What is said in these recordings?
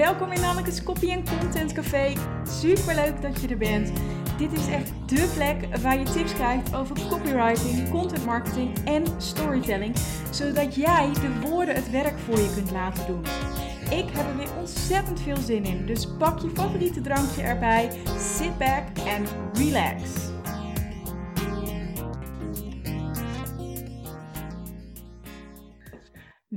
welkom in Anneke's Copy Content Café. Super leuk dat je er bent. Dit is echt dé plek waar je tips krijgt over copywriting, content marketing en storytelling, zodat jij de woorden het werk voor je kunt laten doen. Ik heb er weer ontzettend veel zin in, dus pak je favoriete drankje erbij, sit back en relax.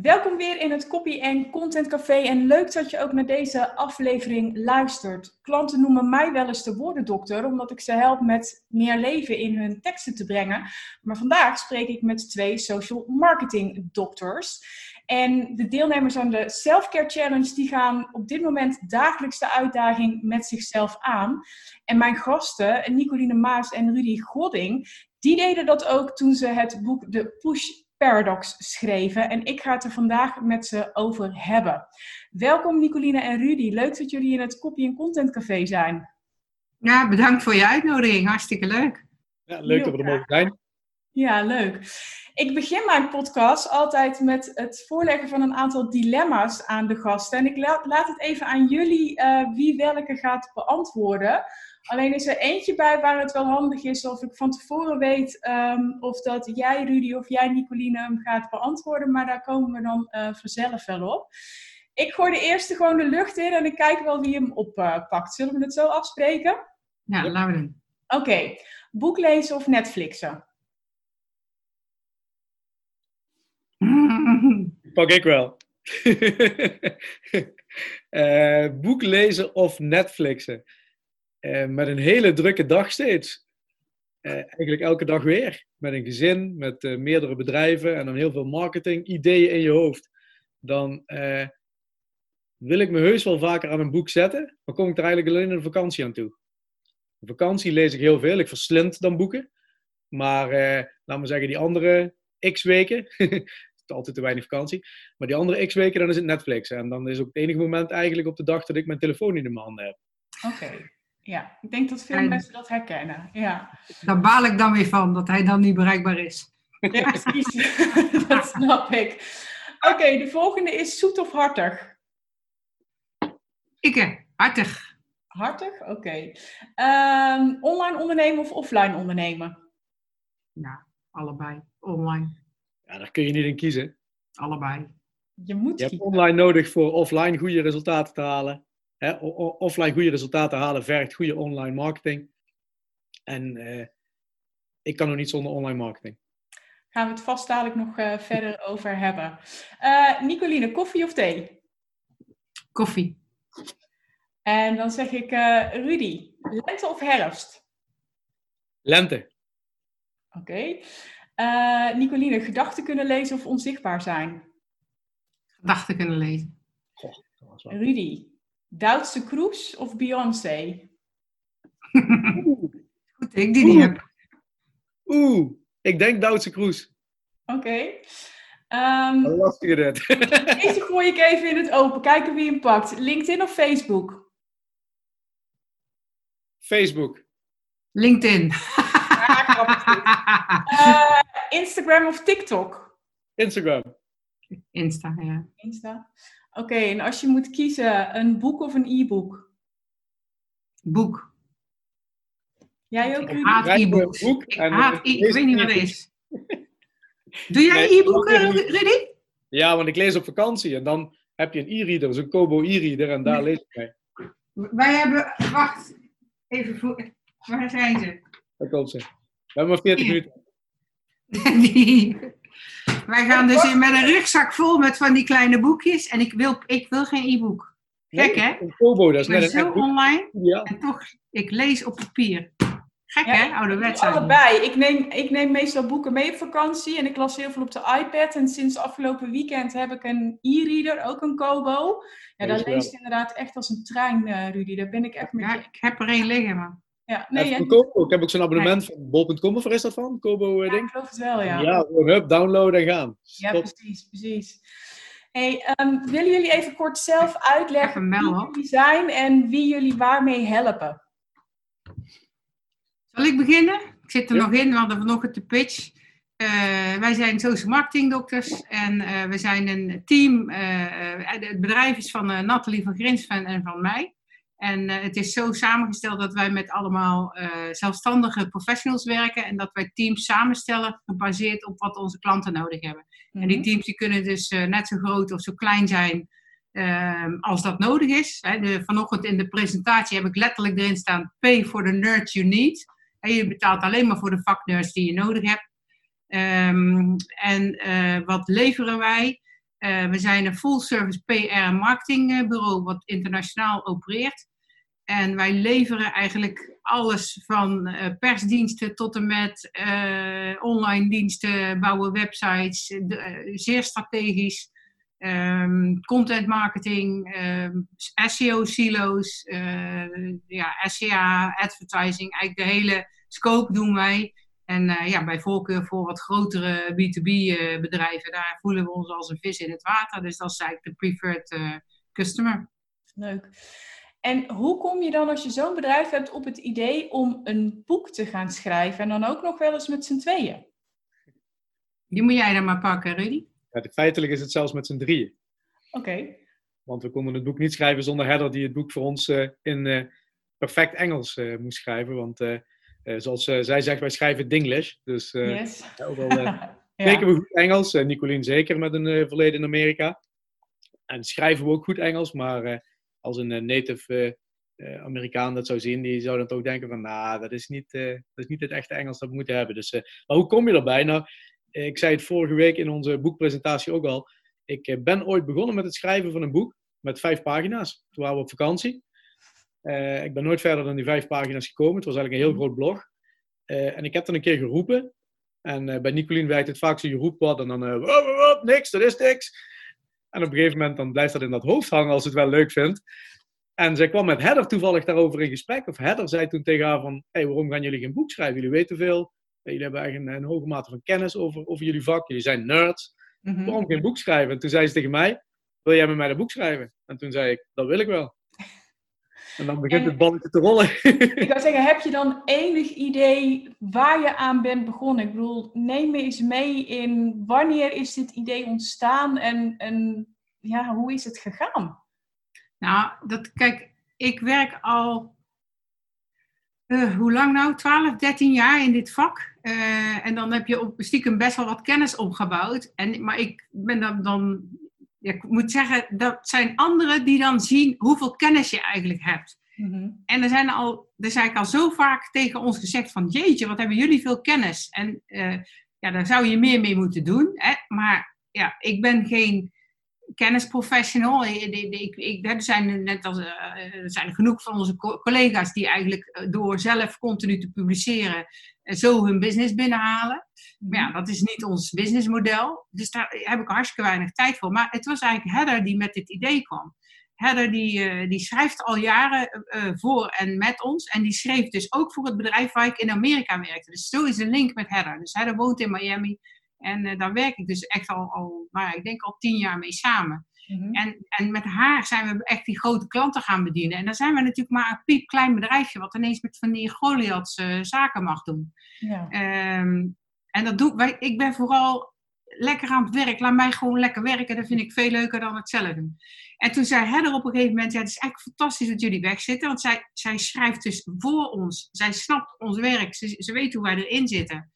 Welkom weer in het Copy en Content Café en leuk dat je ook naar deze aflevering luistert. Klanten noemen mij wel eens de woordendokter, omdat ik ze help met meer leven in hun teksten te brengen. Maar vandaag spreek ik met twee social marketing doctors. En de deelnemers aan de Selfcare Challenge die gaan op dit moment dagelijks de uitdaging met zichzelf aan. En mijn gasten, Nicoline Maas en Rudy Godding, die deden dat ook toen ze het boek De Push Paradox schreven. En ik ga het er vandaag met ze over hebben. Welkom Nicoline en Rudy. Leuk dat jullie in het Copy en Content Café zijn. Ja, bedankt voor je uitnodiging. Hartstikke leuk. Ja, leuk dat we er mogen zijn. Ja, leuk. Ik begin mijn podcast altijd met het voorleggen van een aantal dilemma's aan de gasten. En ik laat het even aan jullie uh, wie welke gaat beantwoorden. Alleen is er eentje bij waar het wel handig is of ik van tevoren weet um, of dat jij Rudy of jij Nicoline hem gaat beantwoorden. Maar daar komen we dan uh, vanzelf wel op. Ik gooi de eerste gewoon de lucht in en ik kijk wel wie hem oppakt. Uh, Zullen we het zo afspreken? Ja, laten we doen. Oké. Okay. Boek lezen of Netflixen? Pak ik wel. uh, boek lezen of Netflixen? Uh, met een hele drukke dag steeds. Uh, eigenlijk elke dag weer. Met een gezin, met uh, meerdere bedrijven en dan heel veel marketing, ideeën in je hoofd. Dan wil ik me heus wel vaker aan een boek zetten, maar kom ik er eigenlijk alleen in de vakantie aan toe. Vakantie lees ik heel veel, ik verslind dan boeken. Maar laat me zeggen, die andere x weken, altijd te weinig vakantie, maar die andere x weken dan is het Netflix. En dan is ook het enige moment eigenlijk op de dag dat ik mijn telefoon in de handen heb. Oké. Okay. Ja, ik denk dat veel en, mensen dat herkennen. Ja. Daar baal ik dan weer van, dat hij dan niet bereikbaar is. Ja, precies. dat snap ik. Oké, okay, de volgende is zoet of hartig? Ik, hartig. Hartig? Oké. Okay. Um, online ondernemen of offline ondernemen? Ja, allebei. Online. Ja, daar kun je niet in kiezen. Allebei. Je moet Je hebt online nodig voor offline goede resultaten te halen. Hè, offline goede resultaten halen vergt goede online marketing. En uh, ik kan nog niet zonder online marketing. Gaan we het vast dadelijk nog uh, verder over hebben. Uh, Nicoline, koffie of thee? Koffie. En dan zeg ik Rudy, lente of herfst? Lente. Oké. Okay. Nicoline, gedachten kunnen lezen of onzichtbaar zijn? Gedachten kunnen lezen. Goh, dat was wel... Rudy, Duitse Kroes of Beyoncé? Goed, ik die niet heb. Oeh, ik denk Duitse Kroes. Oké. Okay. Um, Lastige dit. deze gooi ik even in het open. Kijken wie hem pakt. LinkedIn of Facebook? Facebook. LinkedIn. uh, Instagram of TikTok? Instagram. Insta, ja. Insta. Oké, okay, en als je moet kiezen, een boek of een e-book? Boek. Jij ook? Ik haat e-books. Ik, haat e ik weet niet wat het is. Doe jij nee, e-boeken, Rudy? Ja, want ik lees op vakantie en dan heb je een e-reader, zo'n Kobo e-reader en daar lees ik mee. Wij hebben, wacht, even voor, waar zijn ze? Daar komt ze. We hebben maar 40 minuten. Die. Wij gaan dus in met een rugzak vol met van die kleine boekjes. En ik wil, ik wil geen e-book. Gek, hè? Een Kobo, dat is net een zo online. Ja. En toch, ik lees op papier. Gek, ja, hè? Ouderwets. Allebei. Ik neem, ik neem meestal boeken mee op vakantie. En ik las heel veel op de iPad. En sinds afgelopen weekend heb ik een e-reader, ook een Kobo. Ja, dat leest inderdaad echt als een trein, uh, Rudy. Daar ben ik echt mee. Ja, ik heb er één liggen, man. Ja, nee, ja, Kobo. Ik heb ook zo'n abonnement nee. van bol.com, of is dat van? Kobo, ja, ding? ik geloof het wel, ja. Ja, hup, downloaden en gaan. Ja, precies, precies. Hey, um, willen jullie even kort zelf uitleggen wie jullie zijn en wie jullie waarmee helpen? Zal ik beginnen? Ik zit er ja. nog in, we hadden vanochtend de pitch. Eh, wij zijn social marketing dokters en eh, we zijn een team. eh, eh, het bedrijf is van eh, Nathalie van Grinsven en van mij. En eh, het is zo samengesteld dat wij met allemaal eh, zelfstandige professionals werken en dat wij teams samenstellen gebaseerd op wat onze klanten nodig hebben. En die teams die kunnen dus eh, net zo groot of zo klein zijn ehm, als dat nodig is. Hè, de, vanochtend in de presentatie heb ik letterlijk erin staan: pay for the nerds you need. En je betaalt alleen maar voor de vaknerds die je nodig hebt. Ehm, en wat leveren wij? We zijn een full-service PR en marketingbureau wat internationaal opereert. En wij leveren eigenlijk alles van eh, persdiensten tot en met eh, online diensten, bouwen websites, eh, zeer strategisch. Ehm, content marketing, ehm, SEO-silo's, eh, ja, SEA, advertising, eigenlijk de hele scope doen wij. En ja, bij voorkeur voor wat grotere B2B-bedrijven, daar voelen we ons als een vis in het water. Dus dat is eigenlijk de preferred customer. Leuk. En hoe kom je dan als je zo'n bedrijf hebt op het idee om een boek te gaan schrijven en dan ook nog wel eens met z'n tweeën? Die moet jij dan maar pakken, Rudy. Ja, feitelijk is het zelfs met z'n drieën. Oké. Want we konden het boek niet schrijven zonder Heather, die het boek voor ons eh, in eh, perfect Engels eh, moest schrijven. Want eh, eh, zoals eh, zij zegt, wij schrijven Dinglish. Dus eh, yes. ook al eh, Ja. spreken we goed Engels. Nicolien zeker met een eh, verleden in Amerika. En schrijven we ook goed Engels, maar eh, als een eh, native eh, eh, Amerikaan dat zou zien, die zou dan toch denken van, nou, dat is niet, dat is niet het echte Engels dat we moeten hebben. Dus, maar hoe kom je erbij? Nou, ik zei het vorige week in onze boekpresentatie ook al. Ik ben ooit begonnen met het schrijven van een boek met vijf pagina's. Toen waren we op vakantie. Ik ben nooit verder dan die vijf pagina's gekomen. Het was eigenlijk een heel groot blog. En ik heb dan een keer geroepen. En bij Nicolien werkt het vaak zo, je roept wat en dan, niks, dat is niks. En op een gegeven moment dan blijft dat in dat hoofd hangen als het wel leuk vindt. En zij kwam met Heather toevallig daarover in gesprek. Of Heather zei toen tegen haar van, hey, waarom gaan jullie geen boek schrijven? Jullie weten veel. Jullie hebben eigenlijk een, een hoge mate van kennis over, over jullie vak. Jullie zijn nerds. Mhm. Waarom geen boek schrijven? En toen zei ze tegen mij, wil jij met mij een boek schrijven? En toen zei ik, dat wil ik wel. En dan begint En- het balletje te rollen. Ik zou zeggen, heb je dan enig idee waar je aan bent begonnen? Ik bedoel, neem me eens mee in wanneer is dit idee ontstaan en, en ja, hoe is het gegaan? Nou, dat, kijk, ik werk al, eh, hoe lang nou? 12, 13 jaar in dit vak. Eh, en dan heb je op, stiekem best wel wat kennis opgebouwd. En, maar ik ben dan, dan ja, ik moet zeggen, dat zijn anderen die dan zien hoeveel kennis je eigenlijk hebt. En er zijn al, er eigenlijk al zo vaak tegen ons gezegd van, jeetje, wat hebben jullie veel kennis. En eh, ja, daar zou je meer mee moeten doen. Hè? Maar ja, ik ben geen kennisprofessional. Ik, ik, ik, er, zijn net als, eh, er zijn genoeg van onze co- collega's die eigenlijk eh, door zelf continu te publiceren eh, zo hun business binnenhalen. Maar ja, dat is niet ons businessmodel. Dus daar heb ik hartstikke weinig tijd voor. Maar het was eigenlijk Heather die met dit idee kwam. Heather die, eh, die schrijft al jaren eh, eh, voor en met ons. En die schreef dus ook voor het bedrijf waar ik in Amerika werkte. Dus zo is de link met Heather. Dus Heather woont in Miami. En eh, daar werk ik dus echt al, al nou, ik denk al tien jaar mee samen. Mhm. En, en met haar zijn we echt die grote klanten gaan bedienen. En dan zijn we natuurlijk maar een piepklein bedrijfje... wat ineens met van die Goliaths eh, zaken mag doen. Ja. Ehm, en dat doe wij, ik ben vooral lekker aan het werk. Laat mij gewoon lekker werken. Dat vind ik veel leuker dan het zelf doen. En toen zei Heather op een gegeven moment: Ja, het is eigenlijk fantastisch dat jullie wegzitten. Want zij, zij schrijft dus voor ons. Zij snapt ons werk. Ze, ze weet hoe wij erin zitten.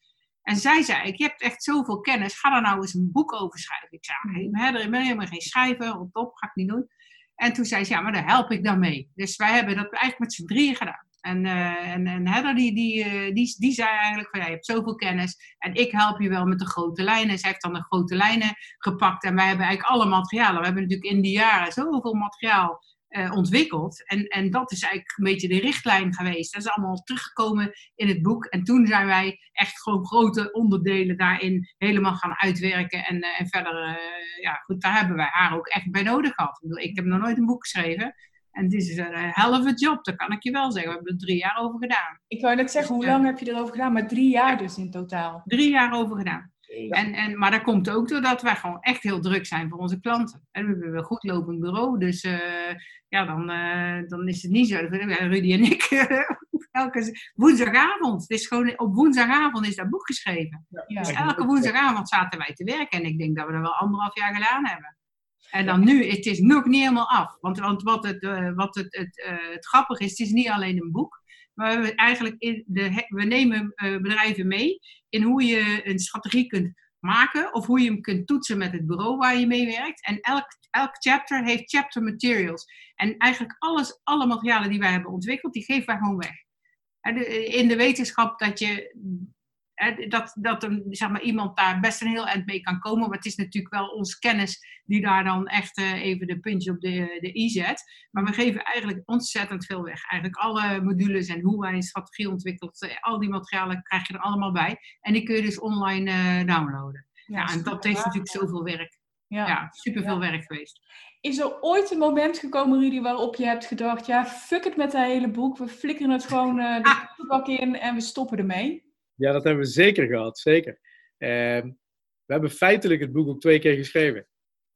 En zij zei: Je hebt echt zoveel kennis. Ga daar nou eens een boek over schrijven. Ik zei: ik ben helemaal geen schrijver. Op top, ga ik niet doen. En toen zei ze: Ja, maar daar help ik dan mee. Dus wij hebben dat eigenlijk met z'n drieën gedaan. En, eh, en, en Heather die, die, eh, die, die zei eigenlijk van ja, je hebt zoveel kennis en ik help je wel met de grote lijnen. Zij heeft dan de grote lijnen gepakt en wij hebben eigenlijk alle materialen. We hebben natuurlijk in die jaren zoveel materiaal eh, ontwikkeld. En, en dat is eigenlijk een beetje de richtlijn geweest. Dat is allemaal teruggekomen in het boek. En toen zijn wij echt gewoon grote onderdelen daarin helemaal gaan uitwerken. En, eh, en verder, eh, ja goed, daar hebben wij haar ook echt bij nodig gehad. Ik, bedoel, ik heb nog nooit een boek geschreven. En het is een a job, dat kan ik je wel zeggen. We hebben er drie jaar over gedaan. Ik wou net zeggen, hoe lang heb je erover gedaan? Maar drie jaar dus in totaal. Drie jaar over gedaan. En, en, maar dat komt ook doordat wij gewoon echt heel druk zijn voor onze klanten. En we hebben een goed lopend bureau, dus uh, ja, dan, uh, dan is het niet zo. Rudy en ik, elke woensdagavond. Het is gewoon, op woensdagavond is dat boek geschreven. Ja. Dus elke woensdagavond zaten wij te werken. En ik denk dat we dat wel anderhalf jaar gedaan hebben. En dan nu, het is nog niet helemaal af. Want, want wat, het, uh, wat het, het, uh, het grappige is, het is niet alleen een boek. Maar we, eigenlijk in de, we nemen uh, bedrijven mee in hoe je een strategie kunt maken. Of hoe je hem kunt toetsen met het bureau waar je mee werkt. En elk, elk chapter heeft chapter materials. En eigenlijk alles, alle materialen die wij hebben ontwikkeld, die geven wij gewoon weg. In de wetenschap dat je dat, dat een, zeg maar, iemand daar best een heel eind mee kan komen. Maar het is natuurlijk wel onze kennis die daar dan echt uh, even de puntje op de, de i zet. Maar we geven eigenlijk ontzettend veel weg. Eigenlijk alle modules en hoe wij een strategie ontwikkeld, uh, al die materialen krijg je er allemaal bij. En die kun je dus online uh, downloaden. Ja, ja en dat heeft natuurlijk zoveel werk. Ja, ja superveel ja. werk geweest. Is er ooit een moment gekomen, Rudy, waarop je hebt gedacht: ja, fuck het met dat hele boek, we flikkeren het gewoon de bak in en we stoppen ermee? Ja, dat hebben we zeker gehad, zeker. Uh, we hebben feitelijk het boek ook twee keer geschreven.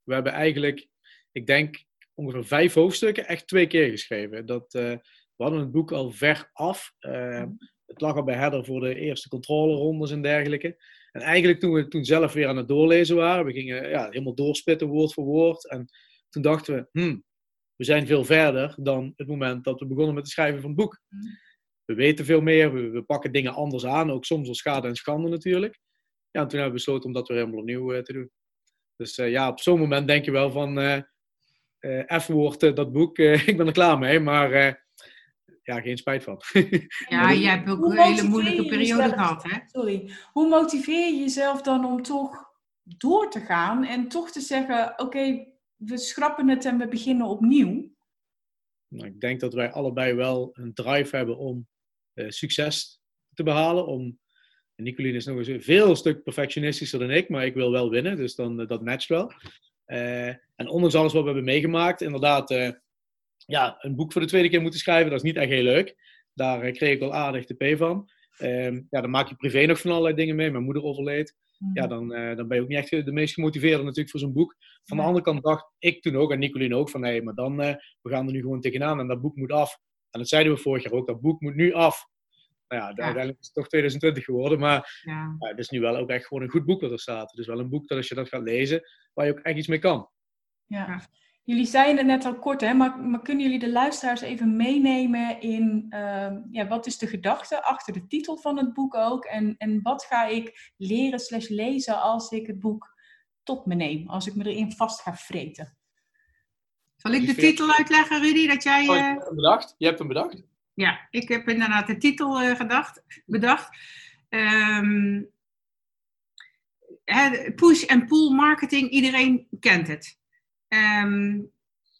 We hebben eigenlijk, ik denk, ongeveer vijf hoofdstukken echt twee keer geschreven. Dat, uh, we hadden het boek al ver af. Uh, het lag al bij Heather voor de eerste controlerondes en dergelijke. En eigenlijk toen we toen zelf weer aan het doorlezen waren, we gingen ja, helemaal doorspitten woord voor woord. En toen dachten we, hmm, we zijn veel verder dan het moment dat we begonnen met het schrijven van het boek. We weten veel meer, we, we, pakken dingen anders aan, ook soms als schade en schande natuurlijk. Ja, en toen hebben we besloten om dat weer helemaal opnieuw uh, te doen. Dus uh, ja, op zo'n moment denk je wel van, uh, F-woord, dat boek, ik ben er klaar mee, maar ja, geen spijt van. ja, jij hebt ook een hele moeilijke periode gehad, hè? Sorry. Hoe motiveer je jezelf dan om toch door te gaan en toch te zeggen, oké, okay, we schrappen het en we beginnen opnieuw? Nou, ik denk dat wij allebei wel een drive hebben om succes te behalen. Om, en Nicolien is nog eens een veel stuk perfectionistischer dan ik, maar ik wil wel winnen, dus dan, uh, dat matcht wel. Uh, en ondanks alles wat we hebben meegemaakt, inderdaad, ja, een boek voor de tweede keer moeten schrijven, dat is niet echt heel leuk. Daar kreeg ik wel aardig de P van. Ehm, ja, dan maak je privé nog van allerlei dingen mee. Mijn moeder overleed. Ja, mhm. dan, dan ben je ook niet echt de meest gemotiveerde natuurlijk voor zo'n boek. Van de andere kant dacht ik toen ook, en Nicolien ook, van nee, maar dan, we gaan er nu gewoon tegenaan en dat boek moet af. En dat zeiden we vorig jaar ook, dat boek moet nu af. Nou ja, uiteindelijk is het toch 2020 geworden, maar ja. het is nu wel ook echt gewoon een goed boek dat er staat. Het is wel een boek dat als je dat gaat lezen, waar je ook echt iets mee kan. Ja. Jullie zeiden het net al kort, hè, maar, maar kunnen jullie de luisteraars even meenemen in uh, ja, wat is de gedachte achter de titel van het boek ook? En, en wat ga ik leren slash lezen als ik het boek tot me neem, als ik me erin vast ga vreten? Zal ik de titel uitleggen, Rudy? Dat jij, oh, je hebt hem bedacht? Je hebt hem bedacht? Ja, ik heb inderdaad de titel uh, gedacht, bedacht. Um, push en pull marketing, iedereen kent het. Um,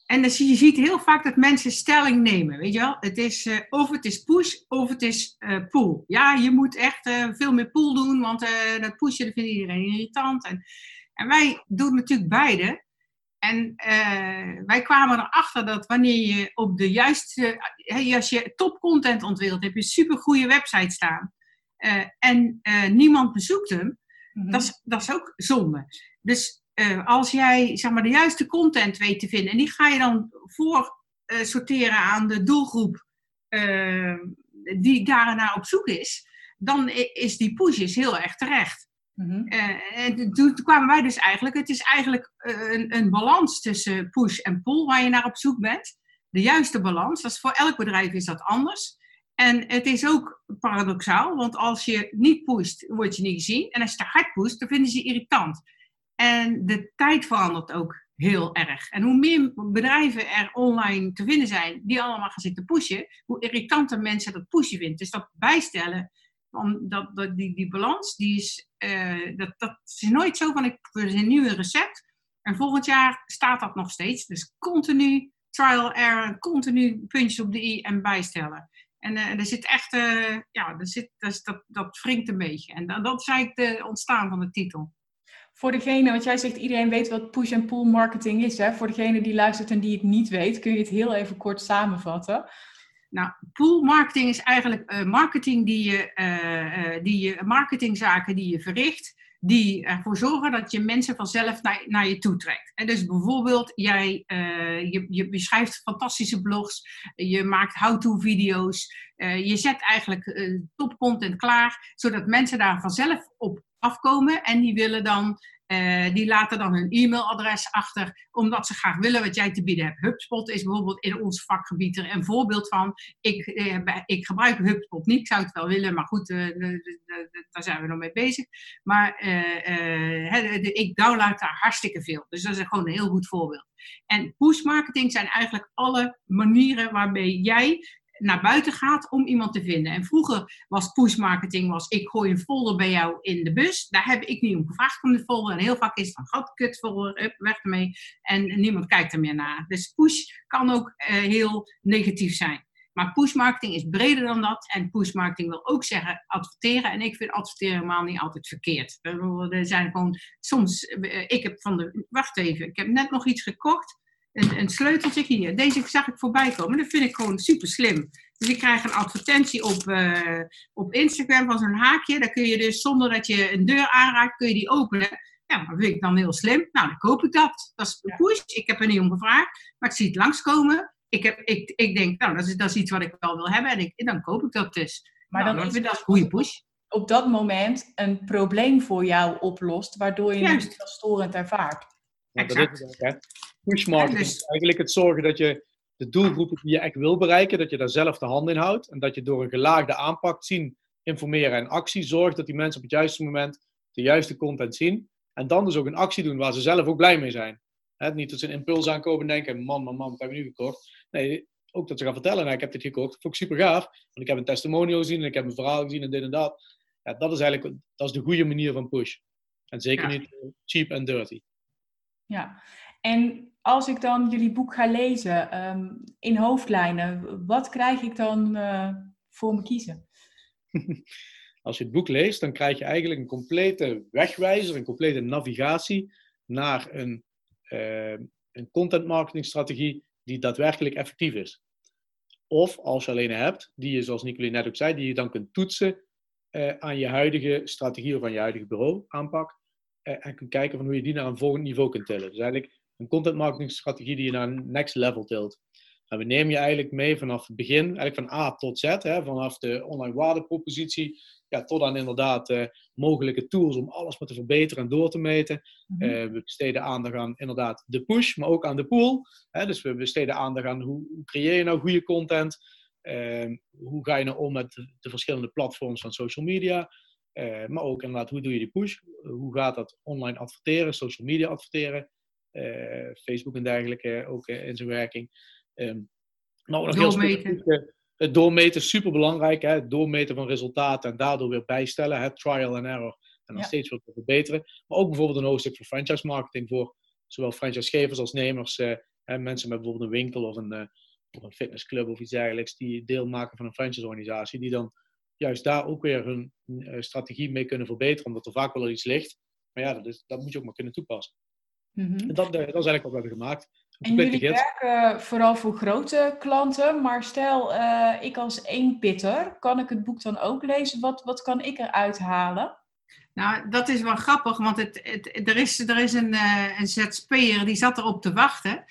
en dus je ziet heel vaak dat mensen stelling nemen, weet je wel. Het is, uh, of het is push of het is uh, pull. Ja, je moet echt veel meer pull doen, want dat pushen dat vindt iedereen irritant. En, en wij doen natuurlijk beide. En uh, wij kwamen erachter dat wanneer je op de juiste, als je top content ontwikkelt, heb je een super goede website staan. Uh, en uh, niemand bezoekt hem, dat, is, dat is ook zonde. Dus als jij zeg maar, de juiste content weet te vinden, en die ga je dan voor sorteren aan de doelgroep die daarna op zoek is, dan is die push is heel erg terecht. Mm en toen, kwamen wij dus eigenlijk, het is eigenlijk eh, een, een, balans tussen push en pull waar je naar op zoek bent. De juiste balans, dat is voor elk bedrijf is dat anders. En het is ook paradoxaal, want als je niet pusht, word je niet gezien. En als je te hard pusht, dan vinden ze je irritant. En de tijd verandert ook heel erg. En hoe meer bedrijven er online te vinden zijn die allemaal gaan zitten pushen, hoe irritanter mensen dat pushen vinden. Dus dat bijstellen om dat, die, die balans, die is, uh, dat, dat is nooit zo van ik is een nieuwe recept. En volgend jaar staat dat nog steeds. Dus continu trial error, continu puntjes op de i en bijstellen. En uh, er zit echt, uh, ja, er zit, dat, dat, dat wringt een beetje. En dat, dat is eigenlijk de ontstaan van de titel. Voor degene, want jij zegt iedereen weet wat push en pull marketing is. Hè? Voor degene die luistert en die het niet weet, kun je het heel even kort samenvatten. Nou, pool marketing is eigenlijk uh, marketing die je, uh, die je, marketingzaken die je verricht, die ervoor zorgen dat je mensen vanzelf naar, naar je toe trekt. En dus bijvoorbeeld, jij je, je, schrijft fantastische blogs, je maakt how-to-video's, je zet eigenlijk uh, top content klaar, zodat mensen daar vanzelf op afkomen en die willen dan uh, die laten dan hun e-mailadres achter, omdat ze graag willen wat jij te bieden hebt. HubSpot is bijvoorbeeld in ons vakgebied er een voorbeeld van. Ik, uh, ik gebruik HubSpot niet, ik zou het wel willen, maar goed, uh, daar zijn we nog mee bezig. Maar ik download daar hartstikke veel. Dus dat is gewoon een heel goed voorbeeld. En push marketing zijn eigenlijk alle manieren waarmee jij naar buiten gaat om iemand te vinden. En vroeger was push marketing, was ik gooi een folder bij jou in de bus. Daar heb ik niet om gevraagd om de folder. En heel vaak is het dan gat, kut folder, weg ermee. En niemand kijkt er meer naar. Dus push kan ook uh, heel negatief zijn. Maar push marketing is breder dan dat. En push marketing wil ook zeggen adverteren. En ik vind adverteren helemaal niet altijd verkeerd. Er zijn gewoon soms, eh, ik heb van de, wacht even, ik heb net nog iets gekocht een, een sleuteltje hier. Deze zag ik voorbij komen. Dat vind ik gewoon super slim. Dus ik krijg een advertentie op, uh, op Instagram van zo'n haakje. Daar kun je dus zonder dat je een deur aanraakt, kun je die openen. Ja, dat vind ik dan heel slim. Nou, dan koop ik dat. Dat is een push. Ik heb er niet om gevraagd, maar ik zie het langskomen. Ik, heb, ik, ik denk, nou, dat is, dat is iets wat ik wel wil hebben. En, ik, dan koop ik dat dus. Maar nou, dan, dan is dat een goede push. Op dat moment een probleem voor jou oplost, waardoor je het niet storend ervaart. Ja, push marketing is eigenlijk het zorgen dat je de doelgroepen die je echt wil bereiken, dat je daar zelf de hand in houdt. En dat je door een gelaagde aanpak zien, informeren en actie zorgt dat die mensen op het juiste moment de juiste content zien. En dan dus ook een actie doen waar ze zelf ook blij mee zijn. niet dat ze een impuls aankomen en denken, man, man, man, wat hebben we nu gekocht? Nee, ook dat ze gaan vertellen, nou, ik heb dit gekocht, dat vond ik super gaaf. Want ik heb een testimonial gezien en ik heb een verhaal gezien en dit en dat. Ja, dat is eigenlijk dat is de goede manier van push. En zeker niet cheap en dirty. Ja, en als ik dan jullie boek ga lezen ehm, in hoofdlijnen, wat krijg ik dan uh, voor me kiezen? Als je het boek leest, dan krijg je eigenlijk een complete wegwijzer, een complete navigatie naar een, uh, een content marketing strategie die daadwerkelijk effectief is. Of als je alleen hebt, die je, zoals Nicoline net ook zei, die je dan kunt toetsen uh, aan je huidige strategie of aan je huidige bureau aanpak. en kunt kijken van hoe je die naar een volgend niveau kunt tillen. Dus eigenlijk een content marketing strategie die je naar een next level tilt. En we nemen je eigenlijk mee vanaf het begin, eigenlijk van A tot Z, hè, vanaf de online waardepropositie ja, tot aan inderdaad uh, mogelijke tools om alles maar te verbeteren en door te meten. Mm we besteden aandacht aan inderdaad de push, maar ook aan de pool. Hè, dus we besteden aandacht aan hoe, hoe creëer je nou goede content, uh, hoe ga je nou om met de, de verschillende platforms van social media. Uh, maar ook inderdaad, hoe doe je die push? Hoe gaat dat online adverteren, social media adverteren? Eh, Facebook en dergelijke ook eh, in zijn werking. Um, nou, nog doormeten. Heel het doormeten is super belangrijk. Hè? Het doormeten van resultaten en daardoor weer bijstellen. Hè? Trial and error. En dan steeds weer verbeteren. Maar ook bijvoorbeeld een hoofdstuk voor franchise marketing voor zowel franchisegevers als nemers. Mensen met bijvoorbeeld een winkel of een, uh, of een fitnessclub of iets dergelijks. Die deel maken van een franchiseorganisatie. Die dan juist daar ook weer hun strategie mee kunnen verbeteren. Omdat er vaak wel iets ligt. Maar ja, dat, is, dat moet je ook maar kunnen toepassen. Mm -hmm. dat, dat is eigenlijk wat we hebben gemaakt. En jullie werken vooral voor grote klanten, maar stel uh, ik als één pitter, kan ik het boek dan ook lezen? Wat, wat kan ik eruit halen? Nou, dat is wel grappig, want het, het, er is, er is een, uh, een ZZP'er die zat erop te wachten.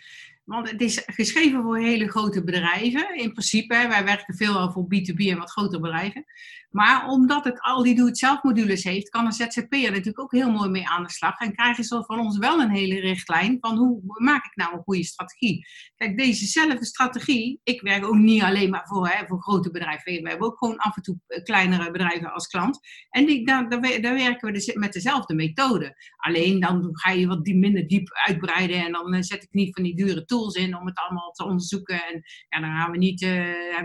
Want het is geschreven voor hele grote bedrijven. In principe, wij werken veel voor B2B en wat grotere bedrijven. Maar omdat het al die doe-het-zelf modules heeft, kan een ZZP'er natuurlijk ook heel mooi mee aan de slag. En krijgen ze van ons wel een hele richtlijn van hoe maak ik nou een goede strategie. Kijk, dezezelfde strategie, ik werk ook niet alleen maar voor, hè, voor grote bedrijven. We hebben ook gewoon af en toe eh, kleinere bedrijven als klant. En die, daar, werken we dus met dezelfde methode. Alleen dan ga je wat minder diep uitbreiden en dan eh, zet ik niet van die dure tools in om het allemaal te onderzoeken. En ja, dan gaan we niet, uh,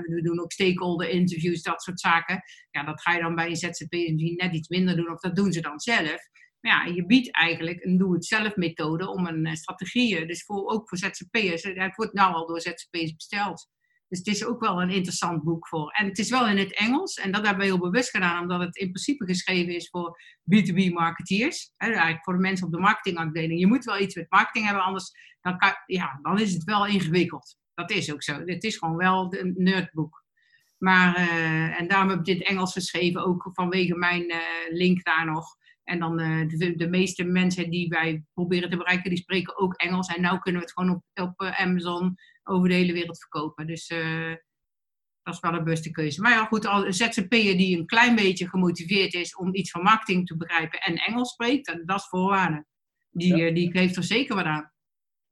we doen ook stakeholder interviews, dat soort zaken ja, dat ga je dan bij een ZZP misschien net iets minder doen, of dat doen ze dan zelf. Maar ja, je biedt eigenlijk een doe-het-zelf methode om een uh, strategie, dus voor, ook voor ZZP'ers. Het wordt nou al door ZZP'ers besteld. Dus het is ook wel een interessant boek voor. En het is wel in het Engels. En dat hebben we heel bewust gedaan, omdat het in principe geschreven is voor B2B marketeers. eigenlijk voor de mensen op de marketingafdeling. Je moet wel iets met marketing hebben, anders dan, ja, dan is het wel ingewikkeld. Dat is ook zo. Het is gewoon wel een nerdboek. Maar, uh, en daarom heb ik dit Engels geschreven, ook vanwege mijn uh, link daar nog. En dan uh, de, de, meeste mensen die wij proberen te bereiken, die spreken ook Engels. En nu kunnen we het gewoon op, op Amazon over de hele wereld verkopen. Dus dat is wel een bewuste keuze. Maar ja, goed, al een ZZP'er die een klein beetje gemotiveerd is om iets van marketing te begrijpen en Engels spreekt, dat is voorwaarde. Die, die heeft er zeker wat aan.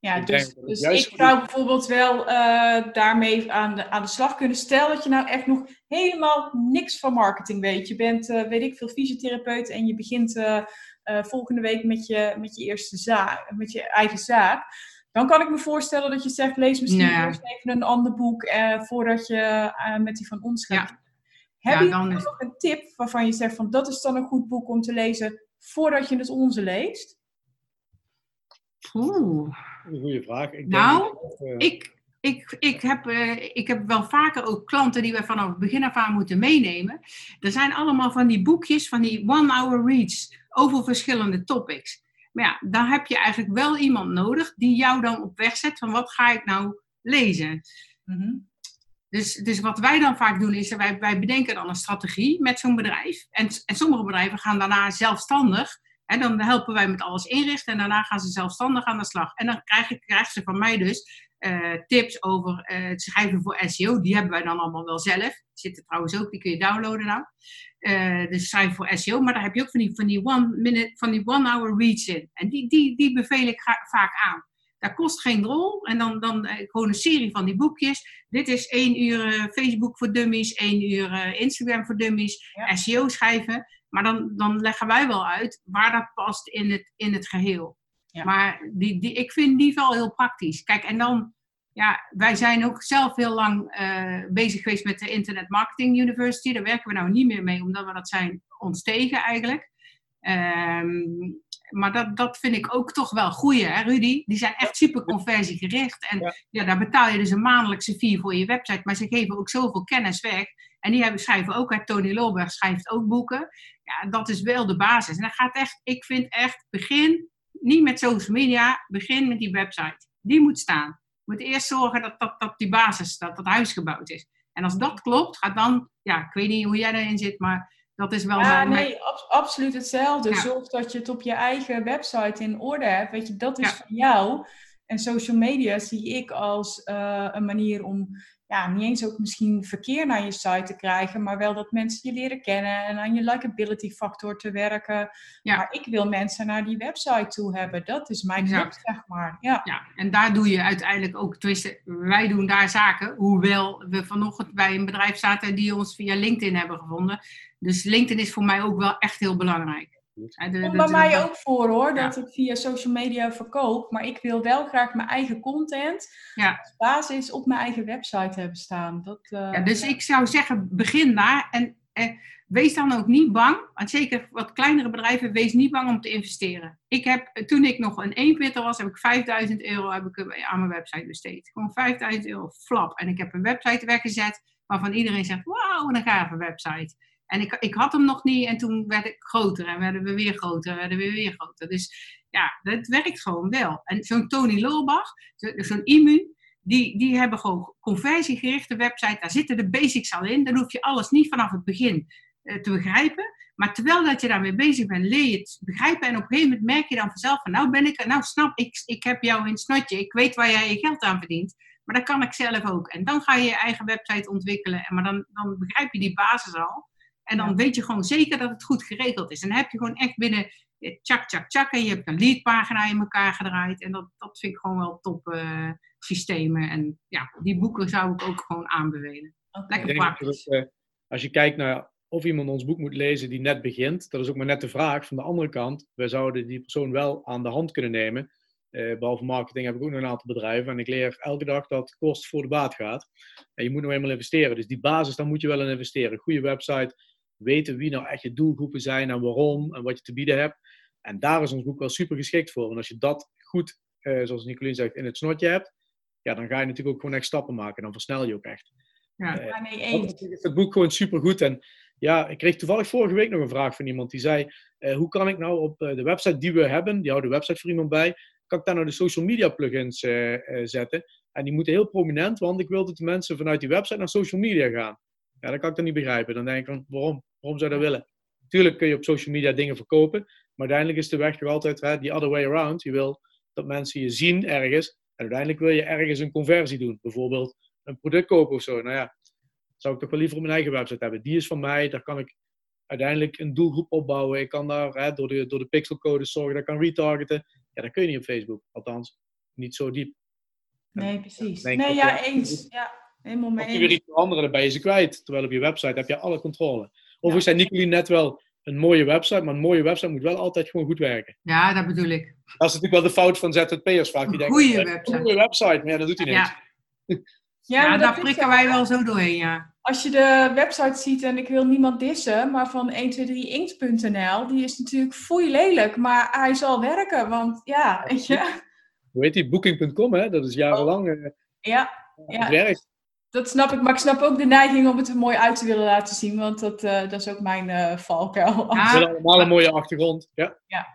Ja, dus, dus ik zou bijvoorbeeld wel uh, daarmee aan de, aan de slag kunnen. Stel dat je nou echt nog helemaal niks van marketing weet. Je bent, uh, weet ik veel, fysiotherapeut en je begint uh, volgende week met je, met je eerste zaak, met je eigen zaak. Dan kan ik me voorstellen dat je zegt, lees misschien nee. eerst even een ander boek voordat je met die van ons gaat. Ja. Heb je dan nog een tip waarvan je zegt van dat is dan een goed boek om te lezen voordat je het onze leest? Oeh. Een goede vraag. Ik nou, eh, ik, ik, ik, heb, uh, ik heb wel vaker ook klanten die we vanaf het begin af aan moeten meenemen. Er zijn allemaal van die boekjes, van die one-hour reads over verschillende topics. Maar ja, daar heb je eigenlijk wel iemand nodig die jou dan op weg zet van wat ga ik nou lezen. Mm Dus, dus wat wij dan vaak doen is, wij, wij bedenken dan een strategie met zo'n bedrijf. En, en sommige bedrijven gaan daarna zelfstandig en dan helpen wij met alles inrichten en daarna gaan ze zelfstandig aan de slag. En dan krijg krijgen ze van mij dus uh, tips over uh, het schrijven voor SEO. Die hebben wij dan allemaal wel zelf. Zitten trouwens ook, die kun je downloaden nou. Uh, dus schrijven voor SEO. Maar daar heb je ook van die, van die one minute, van die one hour reads in. En die, die, die beveel ik vaak aan. Dat kost geen rol. En dan, dan gewoon een serie van die boekjes. Dit is één uur Facebook voor dummies, één uur Instagram voor dummies, SEO schrijven. Maar dan, dan leggen wij wel uit waar dat past in het, in het geheel. Maar die, die, ik vind die wel heel praktisch. Kijk, en dan, ja, wij zijn ook zelf heel lang uh, bezig geweest met de Internet Marketing University. Daar werken we nou niet meer mee, omdat we dat zijn ontstegen eigenlijk. Um, maar dat, dat vind ik ook toch wel goeie, hè Rudy? Die zijn echt super conversiegericht. En ja. daar betaal je dus een maandelijkse fee voor je website. Maar ze geven ook zoveel kennis weg. En die hebben, schrijven ook, uit Tony Lolberg schrijft ook boeken. Ja, dat is wel de basis. En dan gaat echt, ik vind echt, begin niet met social media, begin met die website. Die moet staan. Je moet eerst zorgen dat, dat, dat die basis, dat dat huis gebouwd is. En als dat klopt, gaat dan, ja, ik weet niet hoe jij erin zit, maar dat is wel ja, nee, absoluut hetzelfde. Zorg dat je het op je eigen website in orde hebt. Weet je, dat is van jou. En social media zie ik als uh, een manier om ja, niet eens ook misschien verkeer naar je site te krijgen, maar wel dat mensen je leren kennen en aan je likability factor te werken. Ja. Maar ik wil mensen naar die website toe hebben. Dat is mijn job, zeg maar. Ja. ja, en daar doe je uiteindelijk ook, tenminste, wij doen daar zaken, hoewel we vanochtend bij een bedrijf zaten die ons via LinkedIn hebben gevonden. Dus LinkedIn is voor mij ook wel echt heel belangrijk. Komt bij mij ook voor hoor, dat ik via social media verkoop. Maar ik wil wel graag mijn eigen content ja. als basis op mijn eigen website hebben staan. Dat, uh, ja, dus ik zou zeggen, begin daar. En eh, wees dan ook niet bang. Want zeker wat kleinere bedrijven, wees niet bang om te investeren. Ik heb, toen ik nog een eenpitter was, heb ik 5000 euro heb ik aan mijn website besteed. Gewoon 5000 euro flap. En ik heb een website weggezet waarvan iedereen zegt, wauw, een gave website. En ik, ik had hem nog niet en toen werd ik groter en werden we weer groter en werden we weer groter. Dus ja, dat werkt gewoon wel. En zo'n Tony Loorbach, zo'n Immu, die, die hebben gewoon conversiegerichte website. Daar zitten de basics al in. Dan hoef je alles niet vanaf het begin uh, te begrijpen. Maar terwijl dat je daarmee bezig bent, leer je het begrijpen. En op een gegeven moment merk je dan vanzelf van, nou ben ik, nou snap ik, ik heb jou in het snotje. Ik weet waar jij je geld aan verdient. Maar dat kan ik zelf ook. En dan ga je je eigen website ontwikkelen. En maar dan, dan begrijp je die basis al. En dan weet je gewoon zeker dat het goed geregeld is. En dan heb je gewoon echt binnen eh, tjak, tjak, tjak. En je hebt een leadpagina in elkaar gedraaid. En dat, dat vind ik gewoon wel top uh, systemen. En ja, die boeken zou ik ook gewoon aanbevelen. Lekker praktisch. uh, als je kijkt naar of iemand ons boek moet lezen die net begint, dat is ook maar net de vraag. Van de andere kant, wij zouden die persoon wel aan de hand kunnen nemen. Uh, behalve marketing heb ik ook nog een aantal bedrijven. En ik leer elke dag dat kost voor de baat gaat. En je moet nog eenmaal investeren. Dus die basis, daar moet je wel in investeren. Goede website, weten wie nou echt je doelgroepen zijn en waarom en wat je te bieden hebt. En daar is ons boek wel super geschikt voor. En als je dat goed, eh, zoals Nicolien zegt, in het snotje hebt, ja, dan ga je natuurlijk ook gewoon echt stappen maken. Dan versnel je ook echt. Ja, uh, nee, eens. Het boek gewoon super goed. En ja, ik kreeg toevallig vorige week nog een vraag van iemand die zei: uh, Hoe kan ik nou op de website die we hebben, die houden de website voor iemand bij, kan ik daar nou de social media plugins zetten? En die moeten heel prominent, want ik wil dat de mensen vanuit die website naar social media gaan. Ja, dat kan ik dan niet begrijpen. Dan denk ik van, waarom? Waarom zou je dat willen? Tuurlijk kun je op social media dingen verkopen, Maar uiteindelijk is de weg toch altijd hè, die other way around. Je wil dat mensen je zien ergens. En uiteindelijk wil je ergens een conversie doen. Bijvoorbeeld een product kopen of zo. Nou ja, zou ik toch wel liever op mijn eigen website hebben. Die is van mij. Daar kan ik uiteindelijk een doelgroep opbouwen. Ik kan daar hè, door, de, door de pixelcodes zorgen dat ik kan retargeten. Ja, dat kun je niet op Facebook. Althans, niet zo diep. Nee, precies. Nee, ja, eens. Ja, helemaal mee. Als je weer iets veranderen, dan ben je ze kwijt. Terwijl op je website heb je alle controle. Overigens zijn Nicolien net wel een mooie website, maar een mooie website moet wel altijd gewoon goed werken. Ja, dat bedoel ik. Dat is natuurlijk wel de fout van ZZP'ers vaak. Die een goede website. Een goede website, maar ja, dat doet hij niet. Ja, ja, daar prikken wij wel zo doorheen, ja. Als je de website ziet, en ik wil niemand dissen, maar van 123inkt.nl, die is natuurlijk foei lelijk, maar hij zal werken, want ja, weet je. Hoe heet die? Booking.com, hè? Dat is jarenlang. Uh, ja, ja. werkt. Dat snap ik, maar ik snap ook de neiging om het er mooi uit te willen laten zien, want dat, uh, dat is ook mijn uh, valkuil. Ja. We allemaal een mooie achtergrond. Ja. ja.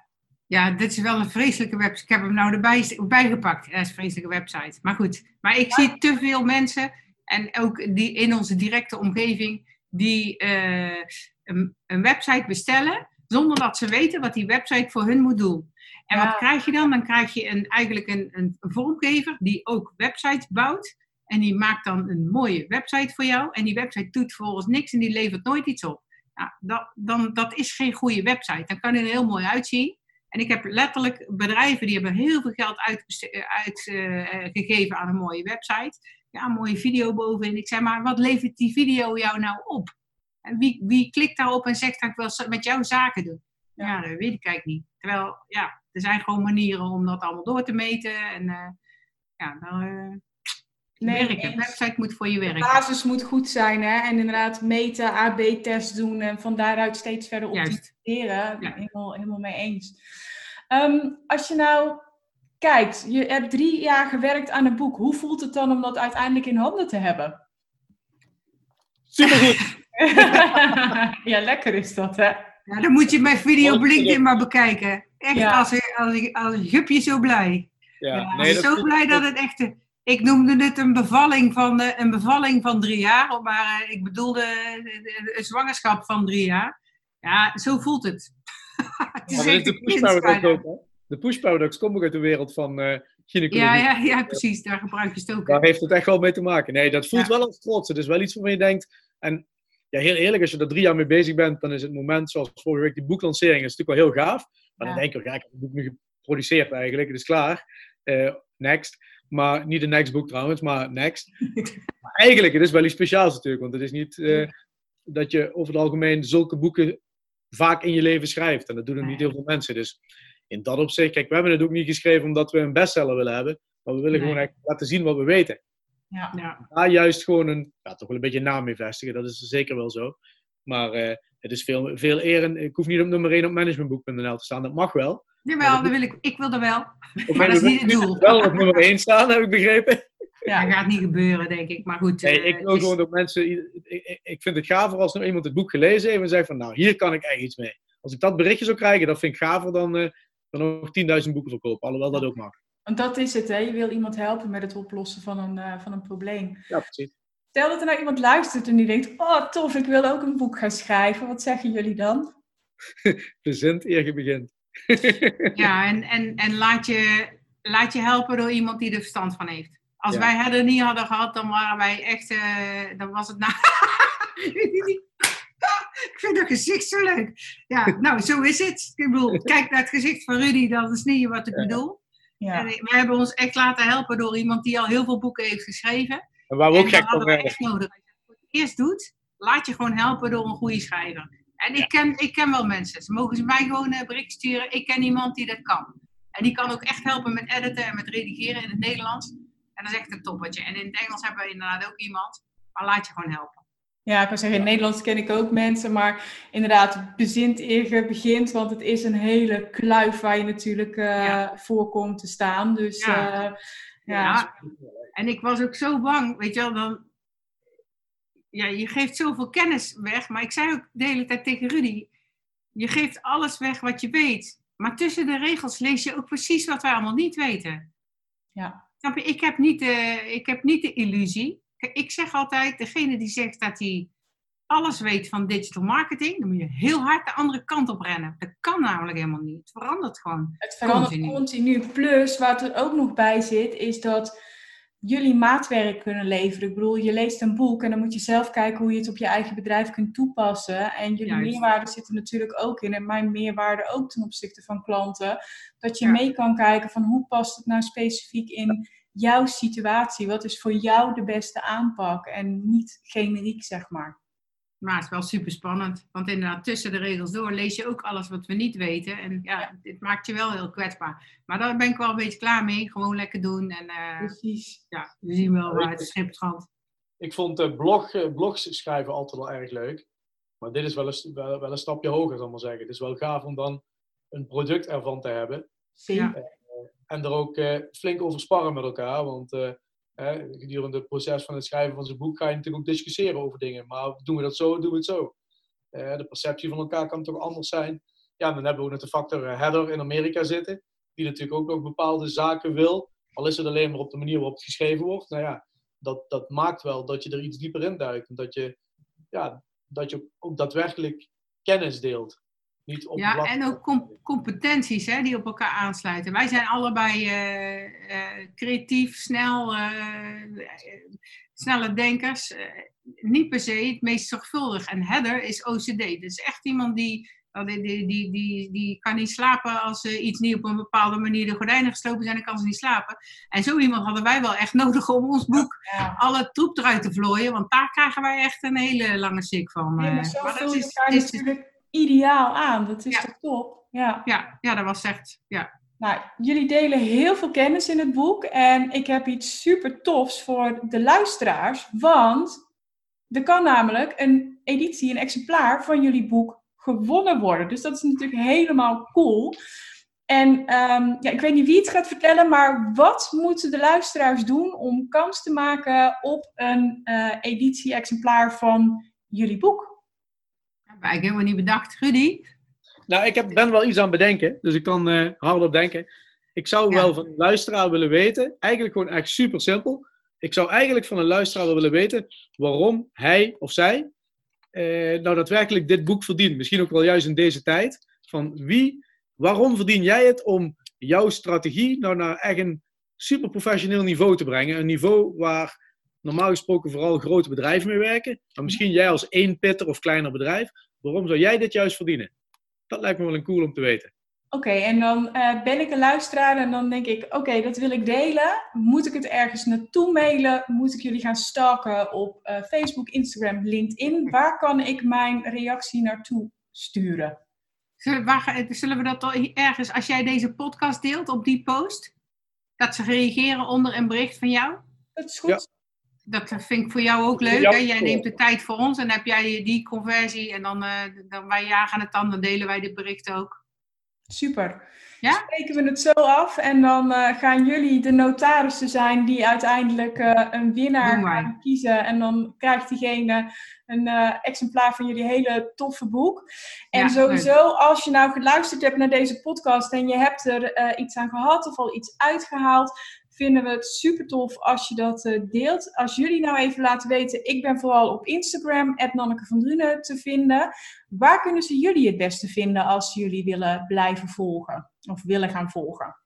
Ja, dit is wel een vreselijke website. Ik heb hem nou erbij bijgepakt. Dat is een vreselijke website. Maar goed, maar ik zie te veel mensen, en ook die in onze directe omgeving, die uh, een, een, website bestellen, zonder dat ze weten wat die website voor hun moet doen. En wat krijg je dan? Dan krijg je een, eigenlijk een, een vormgever die ook websites bouwt. En die maakt dan een mooie website voor jou. En die website doet volgens niks en die levert nooit iets op. Nou, dat, dan, dat is geen goede website. Dan kan die er heel mooi uitzien. En ik heb letterlijk bedrijven die hebben heel veel geld uitgegeven uh, aan een mooie website. Ja, een mooie video bovenin. Ik zeg maar, wat levert die video jou nou op? En wie, wie klikt daarop en zegt dat ik wil met jou zaken doen? Ja, dat weet ik eigenlijk niet. Terwijl, ja, er zijn gewoon manieren om dat allemaal door te meten. En uh, ja, dan, uh, nee, werken. Website moet voor je werken. De basis moet goed zijn, hè? En inderdaad meten, AB-test doen en van daaruit steeds verder optimaliseren. Ja. Helemaal, helemaal mee eens. Um, als je nou kijkt, je hebt drie jaar gewerkt aan een boek. Hoe voelt het dan om dat uiteindelijk in handen te hebben? Supergoed! ja, lekker is dat, hè? Ja, dan moet je mijn video op LinkedIn maar bekijken. Echt, als, als, als, een gupje zo blij. Ja, nee, zo blij dat het echt... Ik noemde het een bevalling van, uh, een bevalling van drie jaar, maar uh, ik bedoelde uh, een zwangerschap van drie jaar. Ja, zo voelt het. het is ja, de push paradox ook, hè? De komt ook uit de wereld van uh, gynaecologie. Ja, ja, ja, precies. Daar gebruik je het ook. Daar heeft het echt wel mee te maken. Nee, dat voelt wel als trots. Het is wel iets waarvan je denkt... En ja, heel eerlijk, als je er drie jaar mee bezig bent, dan is het moment, zoals vorige week, die boeklancering, is natuurlijk wel heel gaaf. Maar dan denk je, ja, ik heb het boek nu geproduceerd eigenlijk, het is klaar. Uh, next. Maar niet de next boek trouwens, maar next. maar eigenlijk, het is wel iets speciaals natuurlijk, want het is niet uh, dat je over het algemeen zulke boeken vaak in je leven schrijft. En dat doen er niet heel veel mensen. Dus in dat opzicht, kijk, we hebben het ook niet geschreven omdat we een bestseller willen hebben. Maar we willen gewoon echt laten zien wat we weten. Ja. ja. Daar juist gewoon een, ja, toch wel een beetje naam mee vestigen. Dat is zeker wel zo. Maar uh, het is veel, veel eer. Ik hoef niet op nummer 1 op managementboek.nl te staan. Dat mag wel. Jawel, dat wil ik. Ik wil er wel. Maar dat is niet het doel. wel op nummer 1 staan, heb ik begrepen. Ja, dat gaat niet gebeuren, denk ik. Maar goed. Nee, ik wil gewoon dat mensen. Ik, ik vind het gaver als er iemand het boek gelezen heeft en zegt van, nou, hier kan ik echt iets mee. Als ik dat berichtje zou krijgen, dat vind ik gaver dan, uh, dan nog 10.000 boeken verkopen. Alhoewel dat ook mag. Want dat is het, hè? Je wil iemand helpen met het oplossen van een, uh, van een probleem. Ja, precies. Stel dat er nou iemand luistert en die denkt: Oh, tof, ik wil ook een boek gaan schrijven. Wat zeggen jullie dan? Verzend eer je begint. Ja, en, en, en laat, je, laat je helpen door iemand die er verstand van heeft. Als wij het er niet hadden gehad, dan waren wij echt. Uh, dan was het nou. ik vind dat gezicht zo leuk. Ja, nou, zo is het. Ik bedoel, kijk naar het gezicht van Rudy, dan snij je wat ik bedoel. Ja. En we hebben ons echt laten helpen door iemand die al heel veel boeken heeft geschreven. En waar we ook gek van. Als je het eerst doet, laat je gewoon helpen door een goede schrijver. En ik, ken, ik ken wel mensen. Ze mogen ze mij gewoon een bericht sturen. Ik ken iemand die dat kan. En die kan ook echt helpen met editen en met redigeren in het Nederlands. En dat is echt een toppertje. En in het Engels hebben we inderdaad ook iemand. Maar laat je gewoon helpen. Ja, ik kan zeggen, in Nederlands ken ik ook mensen, maar inderdaad, bezint eer begint, want het is een hele kluif waar je natuurlijk uh, voor komt te staan. Dus ja. Uh, ja. ja. En ik was ook zo bang, weet je wel, dan, ja, je geeft zoveel kennis weg, maar ik zei ook de hele tijd tegen Rudy, je geeft alles weg wat je weet, maar tussen de regels lees je ook precies wat wij allemaal niet weten. Ja. Ik heb niet de, ik heb niet de illusie. Ik zeg altijd, degene die zegt dat hij alles weet van digital marketing, dan moet je heel hard de andere kant op rennen. Dat kan namelijk helemaal niet. Het verandert gewoon. Het verandert continu. continu. Plus, wat er ook nog bij zit, is dat jullie maatwerk kunnen leveren. Ik bedoel, je leest een boek en dan moet je zelf kijken hoe je het op je eigen bedrijf kunt toepassen. En jullie meerwaarde zitten natuurlijk ook in. En mijn meerwaarde ook ten opzichte van klanten. Dat je mee kan kijken van hoe past het nou specifiek in jouw situatie? Wat is voor jou de beste aanpak? En niet generiek, zeg maar. Maar het is wel super spannend. Want inderdaad, tussen de regels door lees je ook alles wat we niet weten. En ja, dit maakt je wel heel kwetsbaar. Maar daar ben ik wel een beetje klaar mee. Gewoon lekker doen. En uh, Precies. Ja, we zien wel waar het schip gaat. Ik vond uh, blog, uh, blogs schrijven altijd wel erg leuk. Maar dit is wel een, wel, wel een stapje hoger, zal ik maar zeggen. Het is wel gaaf om dan een product ervan te hebben. Ja. en er ook flink over sparren met elkaar. Want gedurende het proces van het schrijven van zijn boek ga je natuurlijk ook discussiëren over dingen. Maar doen we dat zo, doen we het zo. De perceptie van elkaar kan toch anders zijn. Ja, dan hebben we ook nog de factor eh, header in Amerika zitten. Die natuurlijk ook nog bepaalde zaken wil. Al is het alleen maar op de manier waarop het geschreven wordt. Nou ja, dat, dat maakt wel dat je er iets dieper in duikt. En dat je, ja, dat je ook daadwerkelijk kennis deelt ja, en ook competenties hè, die op elkaar aansluiten. Wij zijn allebei uh, uh, creatief, snel, uh, snelle denkers. niet per se het meest zorgvuldig. En Heather is OCD. Dus echt iemand die, die, die, die, die, die kan niet slapen als iets niet op een bepaalde manier de gordijnen geslopen zijn. Dan kan ze niet slapen. En zo iemand hadden wij wel echt nodig om ons boek alle troep eruit te vlooien. Want daar krijgen wij echt een hele lange sik van. Ja, maar zo maar dat is, is, natuurlijk ideaal aan. Dat is toch top? Ja. Ja, ja, dat was echt, ja. Nou, jullie delen heel veel kennis in het boek. En ik heb iets super tofs voor de luisteraars. Want er kan namelijk een editie, een exemplaar van jullie boek gewonnen worden. Dus dat is natuurlijk helemaal cool. En ehm, ja, ik weet niet wie het gaat vertellen, maar wat moeten de luisteraars doen om kans te maken op een uh, editie-exemplaar van jullie boek? Ik helemaal niet bedacht. Rudy? Nou, ik heb, ben wel iets aan het bedenken, dus ik kan uh, hardop denken. Ik zou wel van de luisteraar willen weten, eigenlijk gewoon echt super simpel. Ik zou eigenlijk van een luisteraar willen weten waarom hij of zij uh, nou daadwerkelijk dit boek verdient. Misschien ook wel juist in deze tijd. Van wie, waarom verdien jij het om jouw strategie nou naar echt een super professioneel niveau te brengen? Een niveau waar normaal gesproken vooral grote bedrijven mee werken. Maar misschien jij als één pitter of kleiner bedrijf. Waarom zou jij dit juist verdienen? Dat lijkt me wel een cool om te weten. Oké, en dan uh, ben ik een luisteraar en dan denk ik, oké, dat wil ik delen. Moet ik het ergens naartoe mailen? Moet ik jullie gaan stalken op uh, Facebook, Instagram, LinkedIn? Waar kan ik mijn reactie naartoe sturen? Zullen, waar, zullen we dat ergens, als jij deze podcast deelt op die post, dat ze reageren onder een bericht van jou? Dat is goed. Ja dat vind ik voor jou ook leuk. Hè? Jij neemt de tijd voor ons en heb jij die conversie en dan, uh, dan wij jagen het dan, dan delen wij dit bericht ook. Super. Ja? Spreken we het zo af en dan uh, gaan jullie de notarissen zijn die uiteindelijk uh, een winnaar gaan kiezen. En dan krijgt diegene een exemplaar van jullie hele toffe boek. En ja, sowieso, als je nou geluisterd hebt naar deze podcast en je hebt er iets aan gehad of al iets uitgehaald, vinden we het super tof als je dat uh, deelt. Als jullie nou even laten weten, ik ben vooral op Instagram, Nanneke van te vinden. Waar kunnen ze jullie het beste vinden als jullie willen blijven volgen of willen gaan volgen?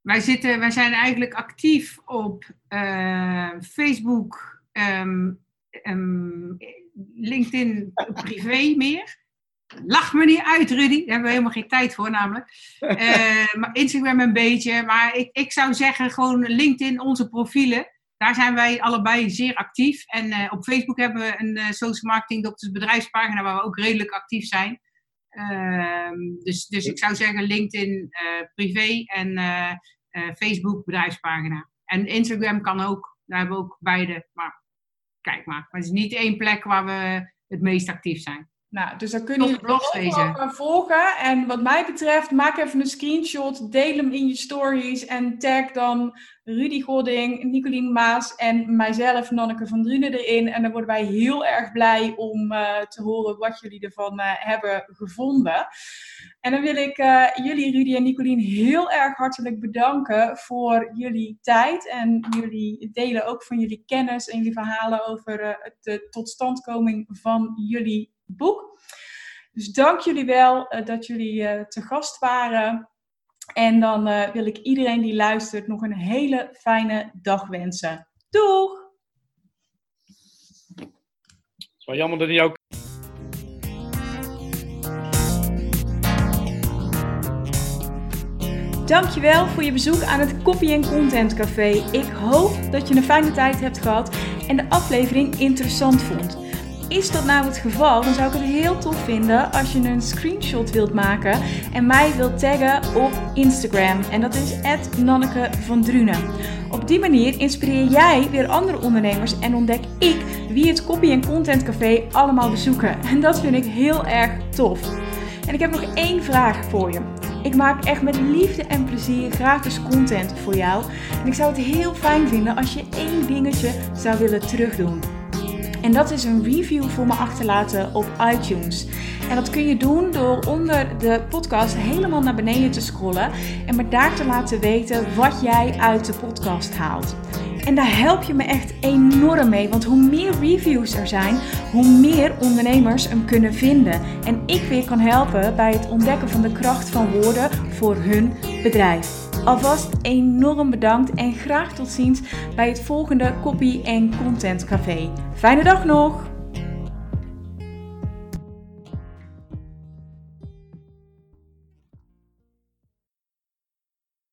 Wij, zitten, wij zijn eigenlijk actief op uh, Facebook, um, LinkedIn privé meer. Lach me niet uit, Rudy. Daar hebben we helemaal geen tijd voor, namelijk. Uh, maar Instagram een beetje. Maar ik, ik zou zeggen, gewoon LinkedIn, onze profielen. Daar zijn wij allebei zeer actief. En uh, op Facebook hebben we een uh, social marketing bedrijfspagina waar we ook redelijk actief zijn. Ehm, dus, dus ik zou zeggen LinkedIn privé en Facebook bedrijfspagina. En Instagram kan ook. Daar hebben we ook beide. Maar kijk maar. Maar het is niet één plek waar we het meest actief zijn. Nou, dus dan kun je blogs gaan volgen. En wat mij betreft, maak even een screenshot, deel hem in je stories en tag dan Rudy Godding, Nicolien Maas en mijzelf, Nanneke van Drunen erin. En dan worden wij heel erg blij om uh, te horen wat jullie ervan uh, hebben gevonden. En dan wil ik uh, jullie, Rudy en Nicolien, heel erg hartelijk bedanken voor jullie tijd. En jullie delen ook van jullie kennis en jullie verhalen over de totstandkoming van jullie boek. Dus dank jullie wel dat jullie te gast waren. En dan uh, wil ik iedereen die luistert nog een hele fijne dag wensen. Doeg! Het is wel jammer dat hij ook. Dankjewel voor je bezoek aan het Copy Content Café. Ik hoop dat je een fijne tijd hebt gehad en de aflevering interessant vond. Is dat nou het geval, dan zou ik het heel tof vinden als je een screenshot wilt maken en mij wilt taggen op Instagram. En dat is Nanneke van Drunen. Op die manier inspireer jij weer andere ondernemers en ontdek ik wie het Copy en Content Café allemaal bezoeken. En dat vind ik heel erg tof. En ik heb nog één vraag voor je. Ik maak echt met liefde en plezier gratis content voor jou. En ik zou het heel fijn vinden als je één dingetje zou willen terugdoen. En dat is een review voor me achterlaten op iTunes. En dat kun je doen door onder de podcast helemaal naar beneden te scrollen en me daar te laten weten wat jij uit de podcast haalt. En daar help je me echt enorm mee, want hoe meer reviews er zijn, hoe meer ondernemers hem kunnen vinden. En ik weer kan helpen bij het ontdekken van de kracht van woorden voor hun bedrijf. Alvast enorm bedankt en graag tot ziens bij het volgende Copy en Content Café. Fijne dag nog!